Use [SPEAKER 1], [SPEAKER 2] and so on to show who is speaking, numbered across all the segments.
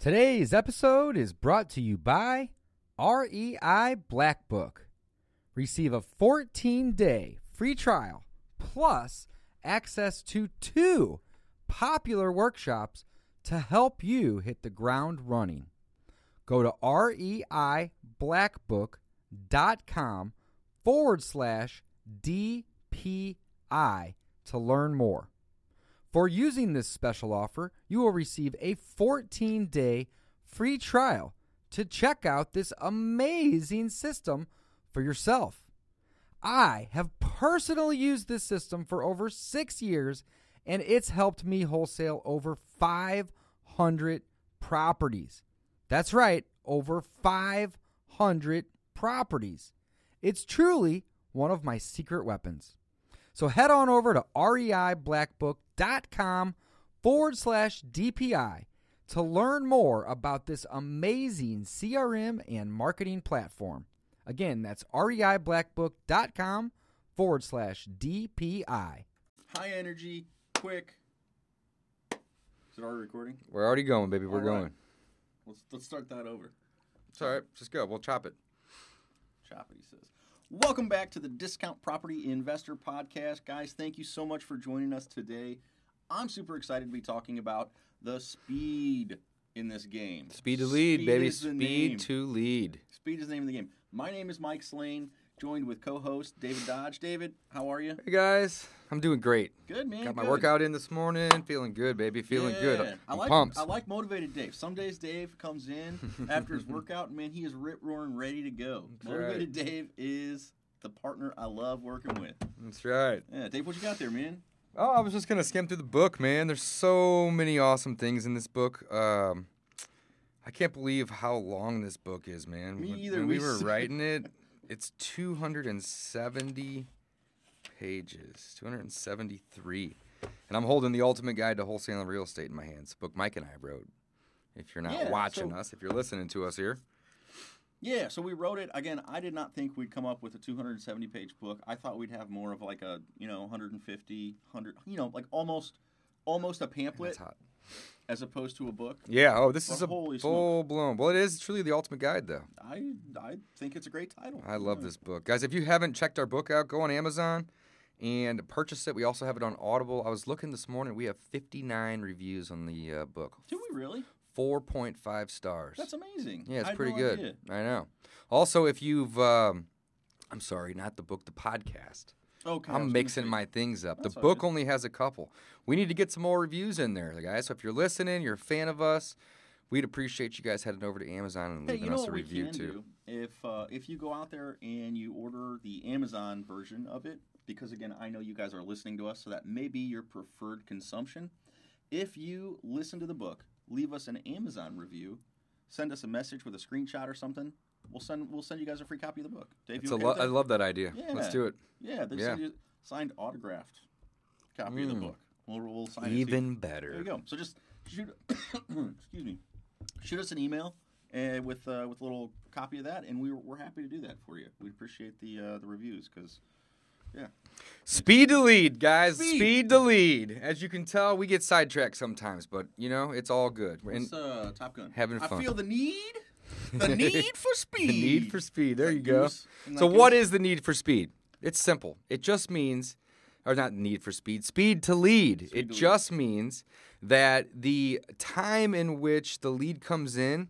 [SPEAKER 1] Today's episode is brought to you by REI Black Book. Receive a 14 day free trial plus access to two popular workshops to help you hit the ground running. Go to reiblackbook.com forward slash DPI to learn more. For using this special offer, you will receive a 14 day free trial to check out this amazing system for yourself. I have personally used this system for over six years, and it's helped me wholesale over 500 properties. That's right, over 500 properties. It's truly one of my secret weapons. So head on over to reiblackbook.com forward slash DPI to learn more about this amazing CRM and marketing platform. Again, that's reiblackbook.com forward slash DPI.
[SPEAKER 2] High energy, quick. Is it already recording?
[SPEAKER 1] We're already going, baby. We're
[SPEAKER 2] All right.
[SPEAKER 1] going.
[SPEAKER 2] Let's let's start that over.
[SPEAKER 1] It's all right. Just go. We'll chop it.
[SPEAKER 2] Chop it, he says. Welcome back to the Discount Property Investor Podcast. Guys, thank you so much for joining us today. I'm super excited to be talking about the speed in this game.
[SPEAKER 1] Speed to lead, baby. Speed to lead.
[SPEAKER 2] Speed is the name of the game. My name is Mike Slane, joined with co-host David Dodge. David, how are you?
[SPEAKER 1] Hey, guys. I'm doing great.
[SPEAKER 2] Good, man.
[SPEAKER 1] Got my
[SPEAKER 2] good.
[SPEAKER 1] workout in this morning. Feeling good, baby. Feeling good.
[SPEAKER 2] Yeah. I
[SPEAKER 1] I'm
[SPEAKER 2] like
[SPEAKER 1] pumped.
[SPEAKER 2] I like motivated Dave. Some days Dave comes in after his workout, man, he is rip roaring ready to go.
[SPEAKER 1] That's
[SPEAKER 2] motivated Dave is the partner I love working with.
[SPEAKER 1] That's right.
[SPEAKER 2] Yeah, Dave, what you got there, man?
[SPEAKER 1] Oh, I was just gonna skim through the book, man. There's so many awesome things in this book. Um, I can't believe how long this book is, man.
[SPEAKER 2] Me
[SPEAKER 1] when,
[SPEAKER 2] either.
[SPEAKER 1] When we
[SPEAKER 2] We
[SPEAKER 1] were writing it, it's 270 pages, 273, and I'm holding the Ultimate Guide to Wholesaling Real Estate in my hands. Book Mike and I wrote. If you're not
[SPEAKER 2] Yeah,
[SPEAKER 1] watching
[SPEAKER 2] so-
[SPEAKER 1] us, if you're listening to us here,
[SPEAKER 2] Yeah, so we wrote it again. I did not think we'd come up with a 270 page book. I thought we'd have more of like a you know 150, 100, you know, like almost almost a pamphlet
[SPEAKER 1] that's hot.
[SPEAKER 2] as opposed to a book.
[SPEAKER 1] Yeah. Oh, this
[SPEAKER 2] Well,
[SPEAKER 1] is a
[SPEAKER 2] holy smokes.
[SPEAKER 1] full blown. Well, it is truly the Ultimate Guide, though.
[SPEAKER 2] I I think it's a great title.
[SPEAKER 1] I love
[SPEAKER 2] Yeah.
[SPEAKER 1] this book. Guys, if you haven't checked our book out, go on Amazon and purchase it. We also have it on Audible. I was looking this morning. We have 59 reviews on the uh, book.
[SPEAKER 2] Do we really?
[SPEAKER 1] 4.5 stars.
[SPEAKER 2] That's amazing.
[SPEAKER 1] yeah, it's pretty
[SPEAKER 2] no
[SPEAKER 1] good.
[SPEAKER 2] idea.
[SPEAKER 1] I know. Also, if you've, um, I'm sorry, not the book, the podcast.
[SPEAKER 2] Okay. Was
[SPEAKER 1] I'm mixing my things up.
[SPEAKER 2] That's
[SPEAKER 1] the book only has a couple. We need to get some more reviews in there, guys. So if you're listening, you're a fan of us, we'd appreciate you guys heading over to Amazon and
[SPEAKER 2] Hey,
[SPEAKER 1] leaving
[SPEAKER 2] you know
[SPEAKER 1] us a review too.
[SPEAKER 2] do? If uh, if you go out there and you order the Amazon version of it, because again, I know you guys are listening to us, so that may be your preferred consumption. If you listen to the book, leave us an Amazon review, send us a message with a screenshot or something. We'll send we'll send you guys a free copy of the book. Dave, you
[SPEAKER 1] a
[SPEAKER 2] okay
[SPEAKER 1] lo- I love that idea. Let's do it.
[SPEAKER 2] Yeah, they
[SPEAKER 1] Yeah.
[SPEAKER 2] send you signed autographed copy of the
[SPEAKER 1] Mm.
[SPEAKER 2] book. We'll, we'll sign it.
[SPEAKER 1] Even better.
[SPEAKER 2] There you go. So just shoot. excuse me. Shoot us an email uh, with uh, with a little copy of that, and we, we're happy to do that for you. We appreciate the uh, the reviews because
[SPEAKER 1] Speed to lead, guys.
[SPEAKER 2] Speed.
[SPEAKER 1] Speed. to lead. As you can tell, we get sidetracked sometimes, but you know it's all good. We're in
[SPEAKER 2] uh, Top Gun.
[SPEAKER 1] having fun.
[SPEAKER 2] I feel the need, the need for speed.
[SPEAKER 1] the need for speed. There
[SPEAKER 2] That
[SPEAKER 1] you go. So, what is the need for speed? It's simple. It just means, or not need for speed, speed to lead.
[SPEAKER 2] Speed
[SPEAKER 1] it
[SPEAKER 2] to lead.
[SPEAKER 1] just means that the time in which the lead comes in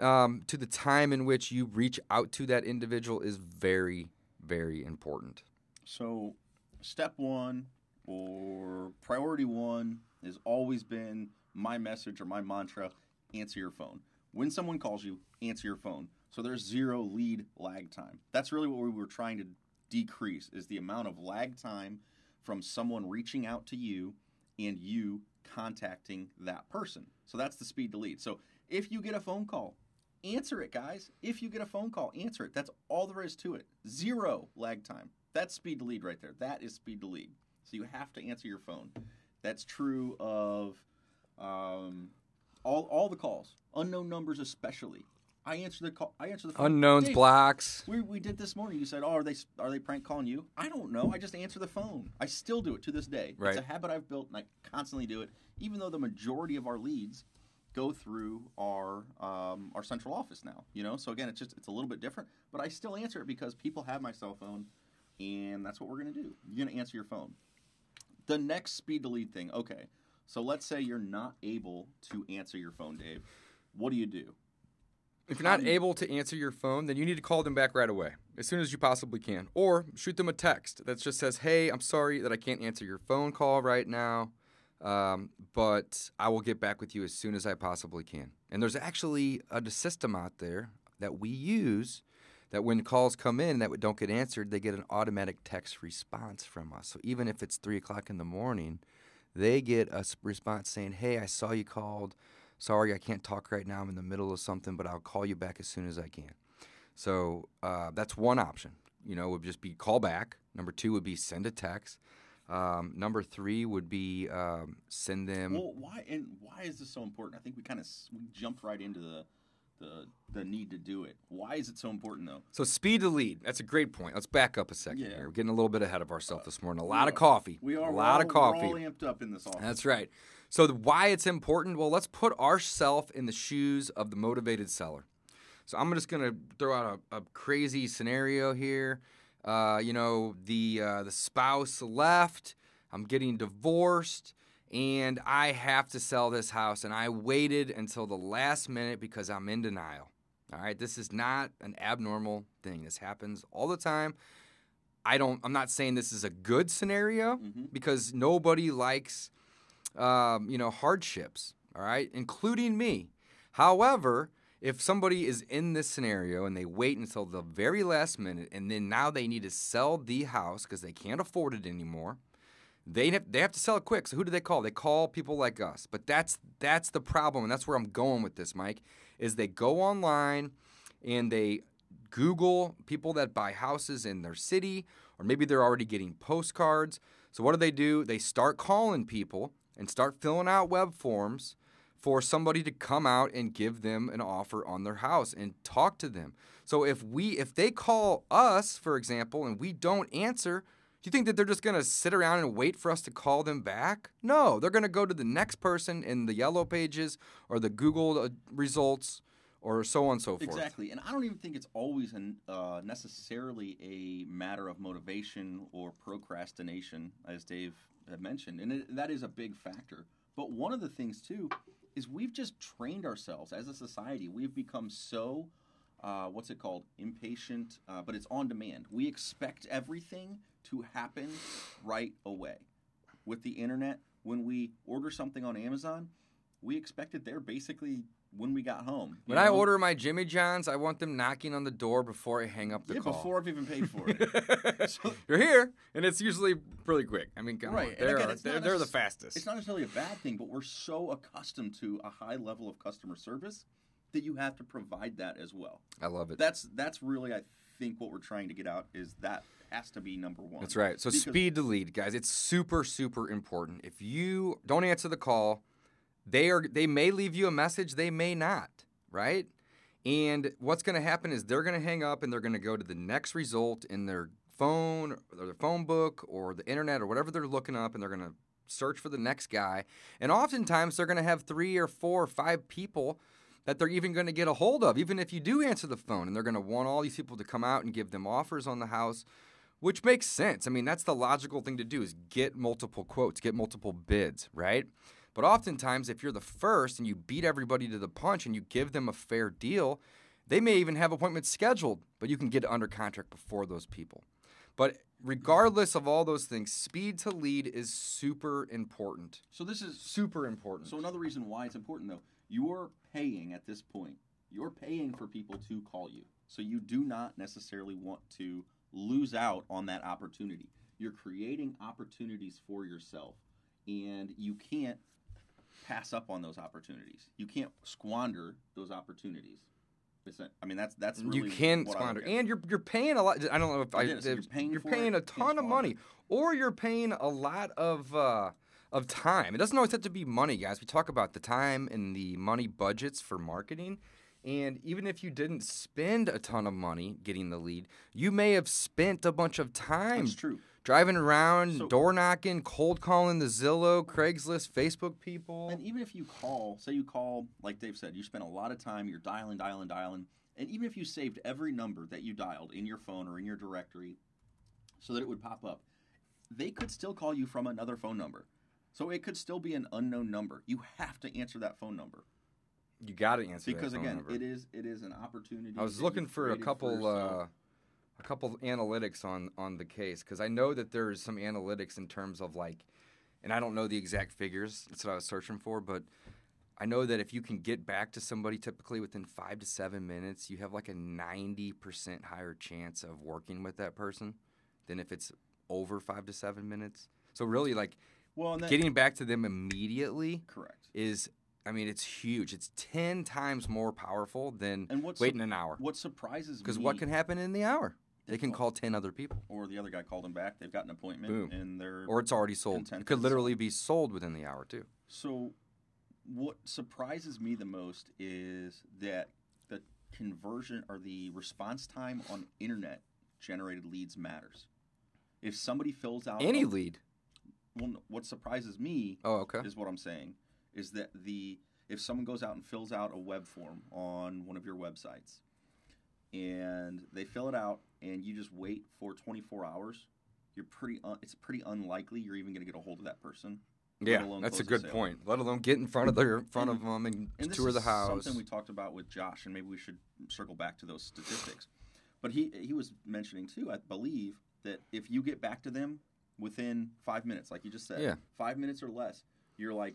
[SPEAKER 1] um, to the time in which you reach out to that individual is very, very important.
[SPEAKER 2] So, step one or priority one has always been my message or my mantra answer your phone. When someone calls you, answer your phone. So, there's zero lead lag time. That's really what we were trying to decrease is the amount of lag time from someone reaching out to you and you contacting that person. So, that's the speed to lead. So, if you get a phone call, answer it, guys. If you get a phone call, answer it. That's all there is to it. Zero lag time. That's speed to lead right there. That is speed to lead. So you have to answer your phone. That's true of um, all all the calls, unknown numbers especially. I answer the call. I answer the phone.
[SPEAKER 1] Unknowns,
[SPEAKER 2] Dave,
[SPEAKER 1] blocks.
[SPEAKER 2] We, we did this morning. You said, "Oh, are they are they prank calling you?" I don't know. I just answer the phone. I still do it to this day.
[SPEAKER 1] Right.
[SPEAKER 2] It's a habit I've built, and I constantly do it. Even though the majority of our leads go through our um, our central office now. You know, so again, it's just it's a little bit different, but I still answer it because people have my cell phone, and that's what we're gonna do. You're gonna answer your phone. The next speed to lead thing. Okay, so let's say you're not able to answer your phone, Dave. What do you do?
[SPEAKER 1] If you're not able to answer your phone, then you need to call them back right away, as soon as you possibly can. Or shoot them a text that just says, Hey, I'm sorry that I can't answer your phone call right now, um, but I will get back with you as soon as I possibly can. And there's actually a system out there that we use that when calls come in that don't get answered, they get an automatic text response from us. So even if it's 3 o'clock in the morning, they get a response saying, Hey, I saw you called. Sorry, I can't talk right now. I'm in the middle of something, but I'll call you back as soon as I can. So uh, that's one option. You know, would just be call back. Number two would be send a text. Um, number three would be um, send them.
[SPEAKER 2] Well, why and why is this so important? I think we kind of we jumped right into the the the need to do it. Why is it so important though?
[SPEAKER 1] So speed to lead. That's a great point. Let's back up a second
[SPEAKER 2] Yeah.
[SPEAKER 1] here. We're getting a little bit ahead of ourselves this morning. A lot of coffee.
[SPEAKER 2] We are
[SPEAKER 1] a lot of coffee.
[SPEAKER 2] We're all amped up in this office.
[SPEAKER 1] That's right. So the, why it's important? Well, let's put ourselves in the shoes of the motivated seller. So I'm just gonna throw out a, a crazy scenario here. Uh, you know, the uh, the spouse left. I'm getting divorced, and I have to sell this house. And I waited until the last minute because I'm in denial. All right, this is not an abnormal thing. This happens all the time. I don't. I'm not saying this is a good scenario
[SPEAKER 2] Mhm.
[SPEAKER 1] because nobody likes, um, you know, hardships. All right, including me. However, if somebody is in this scenario and they wait until the very last minute and then now they need to sell the house because they can't afford it anymore, they have, they have to sell it quick. So who do they call? They call people like us. But that's that's the problem, and that's where I'm going with this, Mike. Is they go online and they Google people that buy houses in their city, or maybe they're already getting postcards. So what do they do? They start calling people and start filling out web forms for somebody to come out and give them an offer on their house and talk to them. So if we if they call us, for example, and we don't answer, do you think that they're just going to sit around and wait for us to call them back? No, they're going to go to the next person in the yellow pages or the Google uh, results or so on and so forth.
[SPEAKER 2] Exactly, and I don't even think it's always an, uh, necessarily a matter of motivation or procrastination, as Dave had mentioned, and it, that is a big factor. But one of the things too is we've just trained ourselves as a society. We've become so, uh, what's it called, impatient, uh, but it's on demand. We expect everything to happen right away. With the internet, when we order something on Amazon, we expect it there basically when we got home.
[SPEAKER 1] When I order my Jimmy Johns, I want them knocking on the door before I hang up the
[SPEAKER 2] yeah,
[SPEAKER 1] call.
[SPEAKER 2] before I've even paid for it. So-
[SPEAKER 1] You're here, and it's usually really quick. I mean, come
[SPEAKER 2] Right,
[SPEAKER 1] on, they're,
[SPEAKER 2] again, it's
[SPEAKER 1] they're, they're the fastest.
[SPEAKER 2] it's not necessarily a bad thing, but we're so accustomed to a high level of customer service that you have to provide that as well.
[SPEAKER 1] I love it.
[SPEAKER 2] That's that's really I think what we're trying to get out is that has to be number one.
[SPEAKER 1] That's right. So
[SPEAKER 2] Because-
[SPEAKER 1] speed to lead, guys. It's super, super important. If you don't answer the call, they are they may leave you a message, they may not, right? And what's going to happen is they're going to hang up and they're going to go to the next result in their phone or their phone book or the internet or whatever they're looking up and they're going to search for the next guy. And oftentimes they're going to have 3 or 4 or 5 people that they're even going to get a hold of even if you do answer the phone and they're going to want all these people to come out and give them offers on the house which makes sense. I mean, that's the logical thing to do is get multiple quotes, get multiple bids, right? But oftentimes if you're the first and you beat everybody to the punch and you give them a fair deal, they may even have appointments scheduled, but you can get under contract before those people. But regardless of all those things, speed to lead is super important.
[SPEAKER 2] So this is
[SPEAKER 1] Super important.
[SPEAKER 2] so another reason why it's important though. You're paying at this point. You're paying for people to call you. So you do not necessarily want to lose out on that opportunity. You're creating opportunities for yourself and you can't pass up on those opportunities. You can't squander those opportunities. I mean that's that's really
[SPEAKER 1] you can squander, and you're you're paying a lot. I don't know if I.
[SPEAKER 2] You're paying
[SPEAKER 1] you're paying
[SPEAKER 2] it,
[SPEAKER 1] a ton of money, or you're paying a lot of uh, of time. It doesn't always have to be money, guys. We talk about the time and the money budgets for marketing, And even if you didn't spend a ton of money getting the lead, you may have spent a bunch of time
[SPEAKER 2] That's true.
[SPEAKER 1] driving around,
[SPEAKER 2] So-
[SPEAKER 1] door knocking, cold calling the Zillow, Craigslist, Facebook people.
[SPEAKER 2] And even if you call, say you call, like Dave said, you spend a lot of time, you're dialing, dialing, dialing. And even if you saved every number that you dialed in your phone or in your directory so that it would pop up, they could still call you from another phone number. So it could still be an unknown number. You have to answer that phone number.
[SPEAKER 1] you got to answer that
[SPEAKER 2] Because
[SPEAKER 1] phone
[SPEAKER 2] again,
[SPEAKER 1] number.
[SPEAKER 2] it is it is an opportunity.
[SPEAKER 1] I was looking for a couple
[SPEAKER 2] yourself.
[SPEAKER 1] uh, a couple analytics on on the case because I know that there's some analytics in terms of like, and I don't know the exact figures. That's what I was searching for, but I know that if you can get back to somebody typically within five to seven minutes, you have like a ninety percent higher chance of working with that person than if it's over five to seven minutes. So really, like
[SPEAKER 2] well, and that,
[SPEAKER 1] getting back to them immediately
[SPEAKER 2] correct.
[SPEAKER 1] is. I mean, it's huge. It's ten times more powerful than
[SPEAKER 2] And what's
[SPEAKER 1] waiting an hour.
[SPEAKER 2] What surprises me
[SPEAKER 1] Because what can happen in the hour? They can
[SPEAKER 2] call-
[SPEAKER 1] call 10 other people.
[SPEAKER 2] or the other guy called them back. They've got an appointment
[SPEAKER 1] Boom.
[SPEAKER 2] and they're
[SPEAKER 1] Or it's already sold. It could literally be sold within the hour, too.
[SPEAKER 2] So, what surprises me the most is that the conversion or the response time on internet generated leads matters. If somebody fills out
[SPEAKER 1] Any
[SPEAKER 2] a-
[SPEAKER 1] lead.
[SPEAKER 2] Well, what surprises me
[SPEAKER 1] Oh, okay.
[SPEAKER 2] is what I'm saying is that the if someone goes out and fills out a web form on one of your websites and they fill it out and you just wait for 24 hours, you're pretty un- it's pretty unlikely you're even going to get a hold of that person. let
[SPEAKER 1] Yeah,
[SPEAKER 2] alone
[SPEAKER 1] that's a good point. Let alone get in front of their in front
[SPEAKER 2] And-
[SPEAKER 1] of them and,
[SPEAKER 2] And
[SPEAKER 1] tour the house.
[SPEAKER 2] Something we talked about with Josh, and maybe we should circle back to those statistics. But he he was mentioning too, I believe, that if you get back to them within five minutes, like you just said,
[SPEAKER 1] Yeah.
[SPEAKER 2] five minutes or less, you're like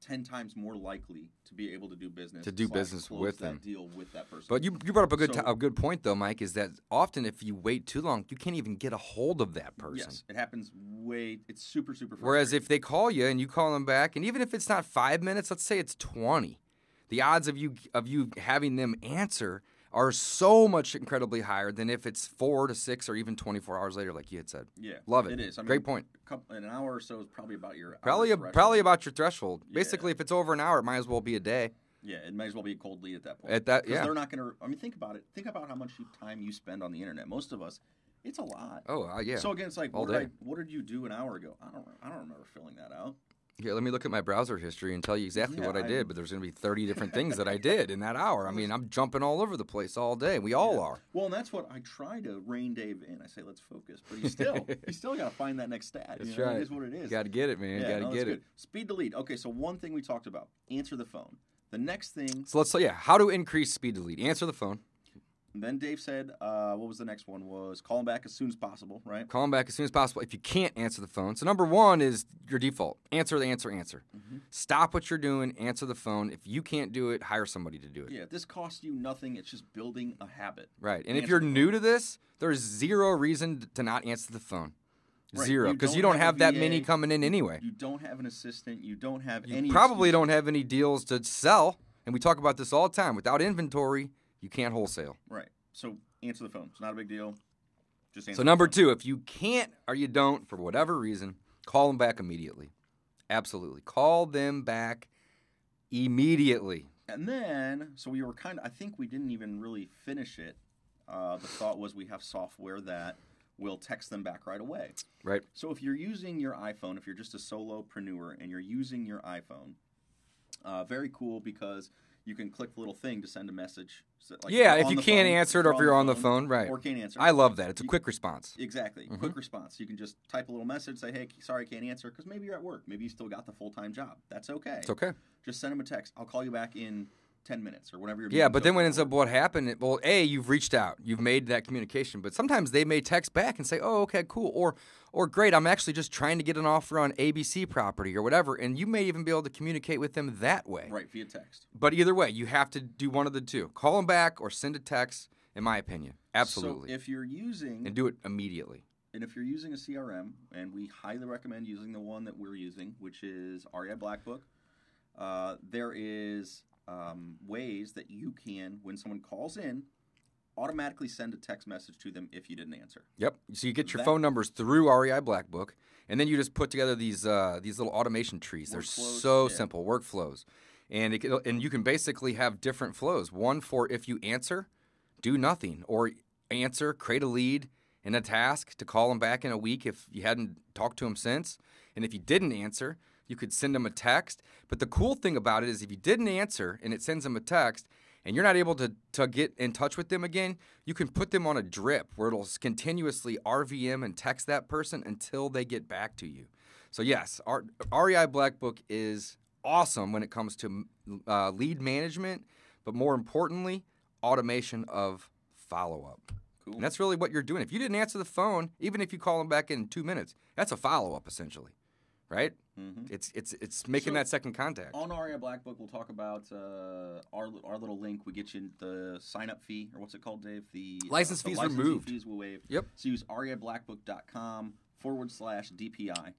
[SPEAKER 2] ten times more likely to be able to do business
[SPEAKER 1] To do business with them.
[SPEAKER 2] deal with that person.
[SPEAKER 1] But you, you brought up a good
[SPEAKER 2] So-
[SPEAKER 1] t- a good point though, Mike. Is that often if you wait too long, you can't even get a hold of that person.
[SPEAKER 2] yes, it happens way. It's super super.
[SPEAKER 1] Whereas if they call you and you call them back, and even if it's not five minutes, let's say it's twenty, the odds of you of you having them answer are so much incredibly higher than if it's four to six or even twenty four hours later, like you had said.
[SPEAKER 2] yeah,
[SPEAKER 1] Love it.
[SPEAKER 2] It is. I mean,
[SPEAKER 1] Great point.
[SPEAKER 2] couple, an hour or so is probably about your
[SPEAKER 1] Probably a, probably about your threshold.
[SPEAKER 2] Yeah.
[SPEAKER 1] Basically, if it's over an hour, it might as well be a day.
[SPEAKER 2] Yeah, it might as well be a cold lead at that point.
[SPEAKER 1] At that, yeah.
[SPEAKER 2] they're not going to. I mean, think about it. Think about how much time you spend on the internet. Most of us, it's a lot.
[SPEAKER 1] Oh, uh, yeah.
[SPEAKER 2] So again, it's like, what did. I, what did you do an hour ago? I don't. I don't remember filling that out.
[SPEAKER 1] Here, let me look at my browser history and tell you exactly
[SPEAKER 2] Yeah,
[SPEAKER 1] what I
[SPEAKER 2] I-
[SPEAKER 1] did. But there's going to be 30 different things that I did in that hour. I mean, I'm jumping all over the place all day. We all
[SPEAKER 2] Yeah.
[SPEAKER 1] are.
[SPEAKER 2] Well, and that's what I try to rein Dave in. I say, let's focus, but he still, he still got to find that next stat.
[SPEAKER 1] That's
[SPEAKER 2] you know?
[SPEAKER 1] right.
[SPEAKER 2] It is what it is.
[SPEAKER 1] Got to get it, man.
[SPEAKER 2] yeah,
[SPEAKER 1] Got to
[SPEAKER 2] no,
[SPEAKER 1] get it.
[SPEAKER 2] good. Speed to lead. Okay, so one thing we talked about: answer the phone. The next thing,
[SPEAKER 1] So let's say, yeah, how to increase speed to lead. Answer the phone.
[SPEAKER 2] Then Dave said, uh, what was the next one? Was call him back as soon as possible, right?
[SPEAKER 1] Call them back as soon as possible if you can't answer the phone. So number one is your default. Answer the answer, answer.
[SPEAKER 2] Mm-hmm.
[SPEAKER 1] Stop what you're doing, answer the phone. If you can't do it, hire somebody to do it.
[SPEAKER 2] Yeah, this costs you nothing. It's just building a habit.
[SPEAKER 1] Right. And if you're
[SPEAKER 2] phone.
[SPEAKER 1] new to this, there's zero reason to not answer the phone.
[SPEAKER 2] Right.
[SPEAKER 1] Zero. Because you
[SPEAKER 2] don't
[SPEAKER 1] don't
[SPEAKER 2] have
[SPEAKER 1] have that many coming in anyway.
[SPEAKER 2] You don't have an assistant. You don't have
[SPEAKER 1] You
[SPEAKER 2] any.
[SPEAKER 1] probably don't have any deals to sell. And we talk about this all the time. Without inventory, you can't wholesale.
[SPEAKER 2] Right. So answer the phone. It's not a big deal. Just answer.
[SPEAKER 1] So number two, if you can't or you don't for whatever reason, call them back immediately. Absolutely, call them back immediately.
[SPEAKER 2] And then, so we were kind of. I think we didn't even really finish it. Uh, the thought was we have software that will text them back right away.
[SPEAKER 1] Right.
[SPEAKER 2] So if you're using your iPhone, if you're just a solopreneur and you're using your iPhone, uh, very cool because you can click the little thing to send a message. So, like
[SPEAKER 1] yeah, if you can't
[SPEAKER 2] phone,
[SPEAKER 1] answer it or if you're on the phone, right.
[SPEAKER 2] or can't answer.
[SPEAKER 1] I love that. It's a
[SPEAKER 2] You-
[SPEAKER 1] quick response.
[SPEAKER 2] Exactly.
[SPEAKER 1] Mhm.
[SPEAKER 2] Quick response. You can just type a little message, say, "Hey, sorry, I can't answer," because maybe you're at work. Maybe you still got the full time job. That's okay.
[SPEAKER 1] It's okay.
[SPEAKER 2] Just send them a text. I'll call you back in ten minutes or you're.
[SPEAKER 1] Yeah, but then when ends up what happened, well, A, you've reached out. You've made that communication. But sometimes they may text back and say, oh, okay, cool. Or, or great, I'm actually just trying to get an offer on ABC property or whatever. And you may even be able to communicate with them that way.
[SPEAKER 2] right via text.
[SPEAKER 1] But either way, you have to do one of the two call them back or send a text, in my opinion. Absolutely.
[SPEAKER 2] So if you're using
[SPEAKER 1] and do it immediately.
[SPEAKER 2] And if you're using a CRM, and we highly recommend using the one that we're using, which is REI Black Book, uh, there is um, ways that you can, when someone calls in, automatically send a text message to them if you didn't answer.
[SPEAKER 1] Yep. So you get your
[SPEAKER 2] That-
[SPEAKER 1] phone numbers through REI Black Book, and then you just put together these uh, these little automation trees. They're so
[SPEAKER 2] yeah.
[SPEAKER 1] simple workflows, and it, and you can basically have different flows. One for if you answer, do nothing, or answer, create a lead and a task to call them back in a week if you hadn't talked to them since, and if you didn't answer, you could send them a text. But the cool thing about it is if you didn't answer and it sends them a text and you're not able to, to get in touch with them again, you can put them on a drip where it'll continuously RVM and text that person until they get back to you. So, yes, our, REI Black Book is awesome when it comes to uh, lead management, but more importantly, automation of follow up.
[SPEAKER 2] Cool.
[SPEAKER 1] And that's really what you're doing. If you didn't answer the phone, even if you call them back in two minutes, that's a follow up essentially, right?
[SPEAKER 2] Mhm.
[SPEAKER 1] It's it's it's making
[SPEAKER 2] So,
[SPEAKER 1] that second contact.
[SPEAKER 2] On REI Black Book, we'll talk about uh, our our little link. We get you the sign up fee, or what's it called, Dave? The uh,
[SPEAKER 1] License
[SPEAKER 2] the
[SPEAKER 1] fees
[SPEAKER 2] licensing
[SPEAKER 1] removed.
[SPEAKER 2] Fees will waive.
[SPEAKER 1] Yep.
[SPEAKER 2] So use reiblackbook.com forward slash DPI.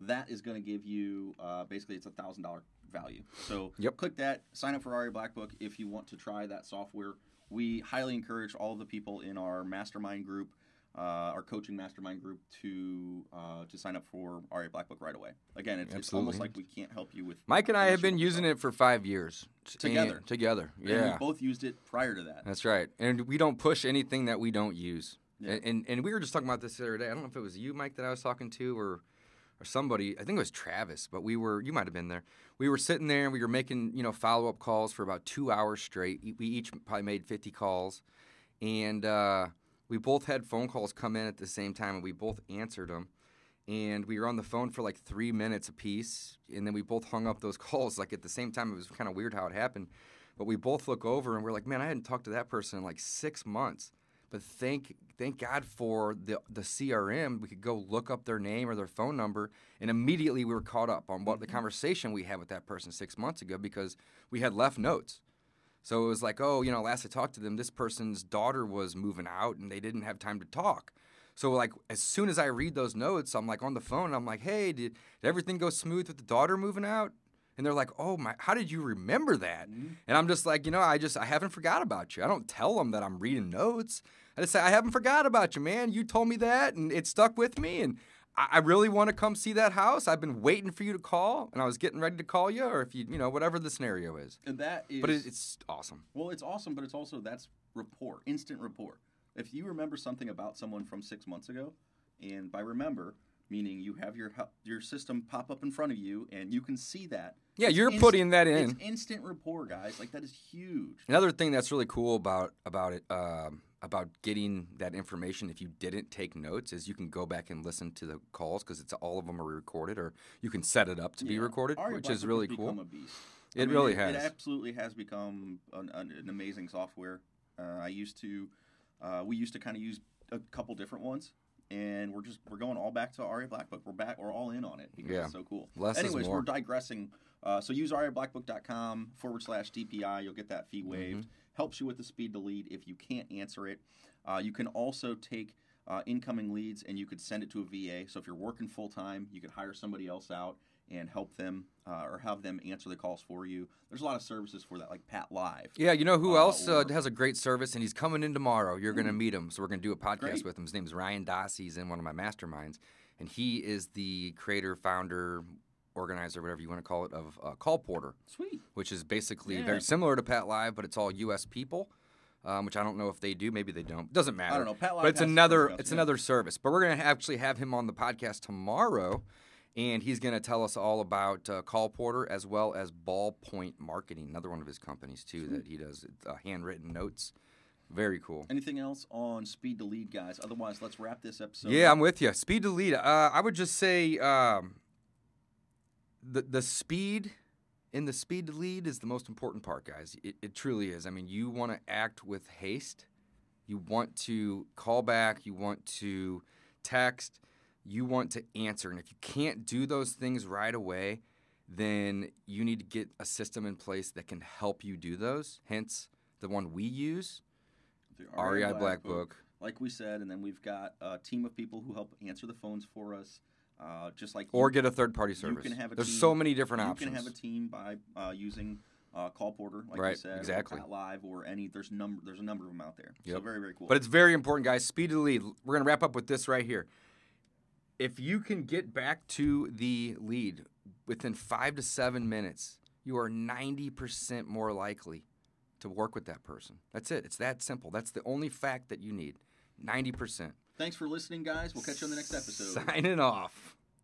[SPEAKER 2] That is going to give you uh, basically it's a thousand dollar value. So
[SPEAKER 1] Yep.
[SPEAKER 2] click that. Sign up for REI Black Book if you want to try that software. We highly encourage all the people in our mastermind group. Uh, our coaching mastermind group to uh, to sign up for REI Black Book right away. Again, it's, it's almost like we can't help you with
[SPEAKER 1] Mike and I have been using it for five years
[SPEAKER 2] Together.
[SPEAKER 1] And- together,
[SPEAKER 2] And
[SPEAKER 1] yeah.
[SPEAKER 2] we both used it prior to that.
[SPEAKER 1] That's right. And we don't push anything that we don't use.
[SPEAKER 2] Yeah.
[SPEAKER 1] And, and and we were just talking about this the other day. I don't know if it was you, Mike, that I was talking to, or or somebody. I think it was Travis, but we were. You might have been there. We were sitting there and we were making you know follow up calls for about two hours straight. We each probably made fifty calls, and uh, we both had phone calls come in at the same time, and we both answered them. And we were on the phone for like three minutes apiece, and then we both hung up those calls like at the same time. It was kind of weird how it happened. But we both look over and we're like, man, I hadn't talked to that person in like six months. But thank thank God for the the CRM. We could go look up their name or their phone number, and immediately we were caught up on what the mm-hmm. conversation we had with that person six months ago because we had left notes. So it was like, oh, you know, last I talked to them, this person's daughter was moving out and they didn't have time to talk. So like as soon as I read those notes, I'm like on the phone I'm like, hey, did, did everything go smooth with the daughter moving out? And they're like, oh my, how did you remember that? Mm-hmm. And I'm just like, you know, I just I haven't forgot about you. I don't tell them that I'm reading notes. I just say I haven't forgot about you, man. You told me that, and it stuck with me. And I, I really want to come see that house. I've been waiting for you to call, and I was getting ready to call you, or if you, you know, whatever the scenario is.
[SPEAKER 2] And that is
[SPEAKER 1] But it, it's awesome.
[SPEAKER 2] well, it's awesome, but it's also that's rapport, instant rapport. If you remember something about someone from six months ago, and by remember meaning you have your your system pop up in front of you and you can see that.
[SPEAKER 1] Yeah,
[SPEAKER 2] It's
[SPEAKER 1] you're putting that in.
[SPEAKER 2] It's instant rapport, guys. Like that is huge.
[SPEAKER 1] Another thing that's really cool about about it um, about getting that information if you didn't take notes is you can go back and listen to the calls because it's all of them are recorded or you can set it up to be recorded,
[SPEAKER 2] Aria
[SPEAKER 1] which
[SPEAKER 2] Black
[SPEAKER 1] is really cool.
[SPEAKER 2] become a beast.
[SPEAKER 1] It really
[SPEAKER 2] it,
[SPEAKER 1] has.
[SPEAKER 2] It absolutely has become an, an, amazing software. Uh, I used to, uh, we used to kind of use a couple different ones, and we're just we're going all back to REI Black Book. We're back. We're all in on it because
[SPEAKER 1] Yeah.
[SPEAKER 2] it's so cool.
[SPEAKER 1] Less
[SPEAKER 2] Anyways, we're digressing. Uh, so use reiblackbook.com forward slash DPI. You'll get that fee waived.
[SPEAKER 1] Mm-hmm.
[SPEAKER 2] Helps you with the speed to lead if you can't answer it. Uh, you can also take uh, incoming leads and you could send it to a VA. So if you're working full time, you could hire somebody else out and help them uh, or have them answer the calls for you. There's a lot of services for that, like Pat Live.
[SPEAKER 1] Yeah, you know who
[SPEAKER 2] Uh,
[SPEAKER 1] else uh,
[SPEAKER 2] or-
[SPEAKER 1] has a great service, and he's coming in tomorrow. You're going to meet him, so we're going to do a podcast
[SPEAKER 2] Great.
[SPEAKER 1] with him. His name's Ryan Doss. He's in one of my masterminds, and he is the creator, founder, organizer, whatever you want to call it, of uh, Call Porter,
[SPEAKER 2] Sweet.
[SPEAKER 1] which is basically
[SPEAKER 2] Yeah.
[SPEAKER 1] very similar to Pat Live, but it's all U.S. people. Um, which I don't know if they do. Maybe they don't. Doesn't matter.
[SPEAKER 2] I don't know. Pat Live
[SPEAKER 1] but it's another.
[SPEAKER 2] service,
[SPEAKER 1] It's
[SPEAKER 2] yeah.
[SPEAKER 1] another service. But we're gonna actually have him on the podcast tomorrow, and he's gonna tell us all about uh, Call Porter as well as Ballpoint Marketing, another one of his companies too that he does uh, handwritten notes. Very cool.
[SPEAKER 2] Anything else on speed to lead, guys? Otherwise, let's wrap this episode.
[SPEAKER 1] yeah,
[SPEAKER 2] up.
[SPEAKER 1] I'm with you. Speed to lead. Uh, I would just say um, the the speed in the speed to lead is the most important part, guys. It, it truly is. I mean, you want to act with haste. You want to call back. You want to text. You want to answer. And if you can't do those things right away, then you need to get a system in place that can help you do those. Hence, the one we use,
[SPEAKER 2] The
[SPEAKER 1] REI Black Book.
[SPEAKER 2] like we said, and then we've got a team of people who help answer the phones for us. Uh, just like
[SPEAKER 1] Or
[SPEAKER 2] you,
[SPEAKER 1] get a third party
[SPEAKER 2] you
[SPEAKER 1] service.
[SPEAKER 2] can have a
[SPEAKER 1] There's
[SPEAKER 2] team-
[SPEAKER 1] so many different
[SPEAKER 2] you
[SPEAKER 1] options.
[SPEAKER 2] You can have a team by uh, using uh, Call Porter, like
[SPEAKER 1] Right,
[SPEAKER 2] said,
[SPEAKER 1] exactly.
[SPEAKER 2] or Live, or any. There's number. There's a number of them out there. So very very cool.
[SPEAKER 1] But it's very important, guys. Speed of the lead. We're going to wrap up with this right here. If you can get back to the lead within five to seven minutes, you are 90% more likely to work with that person. That's it. It's that simple. That's the only fact that you need. 90%.
[SPEAKER 2] Thanks for listening, guys. We'll catch you on the next episode.
[SPEAKER 1] Signing off.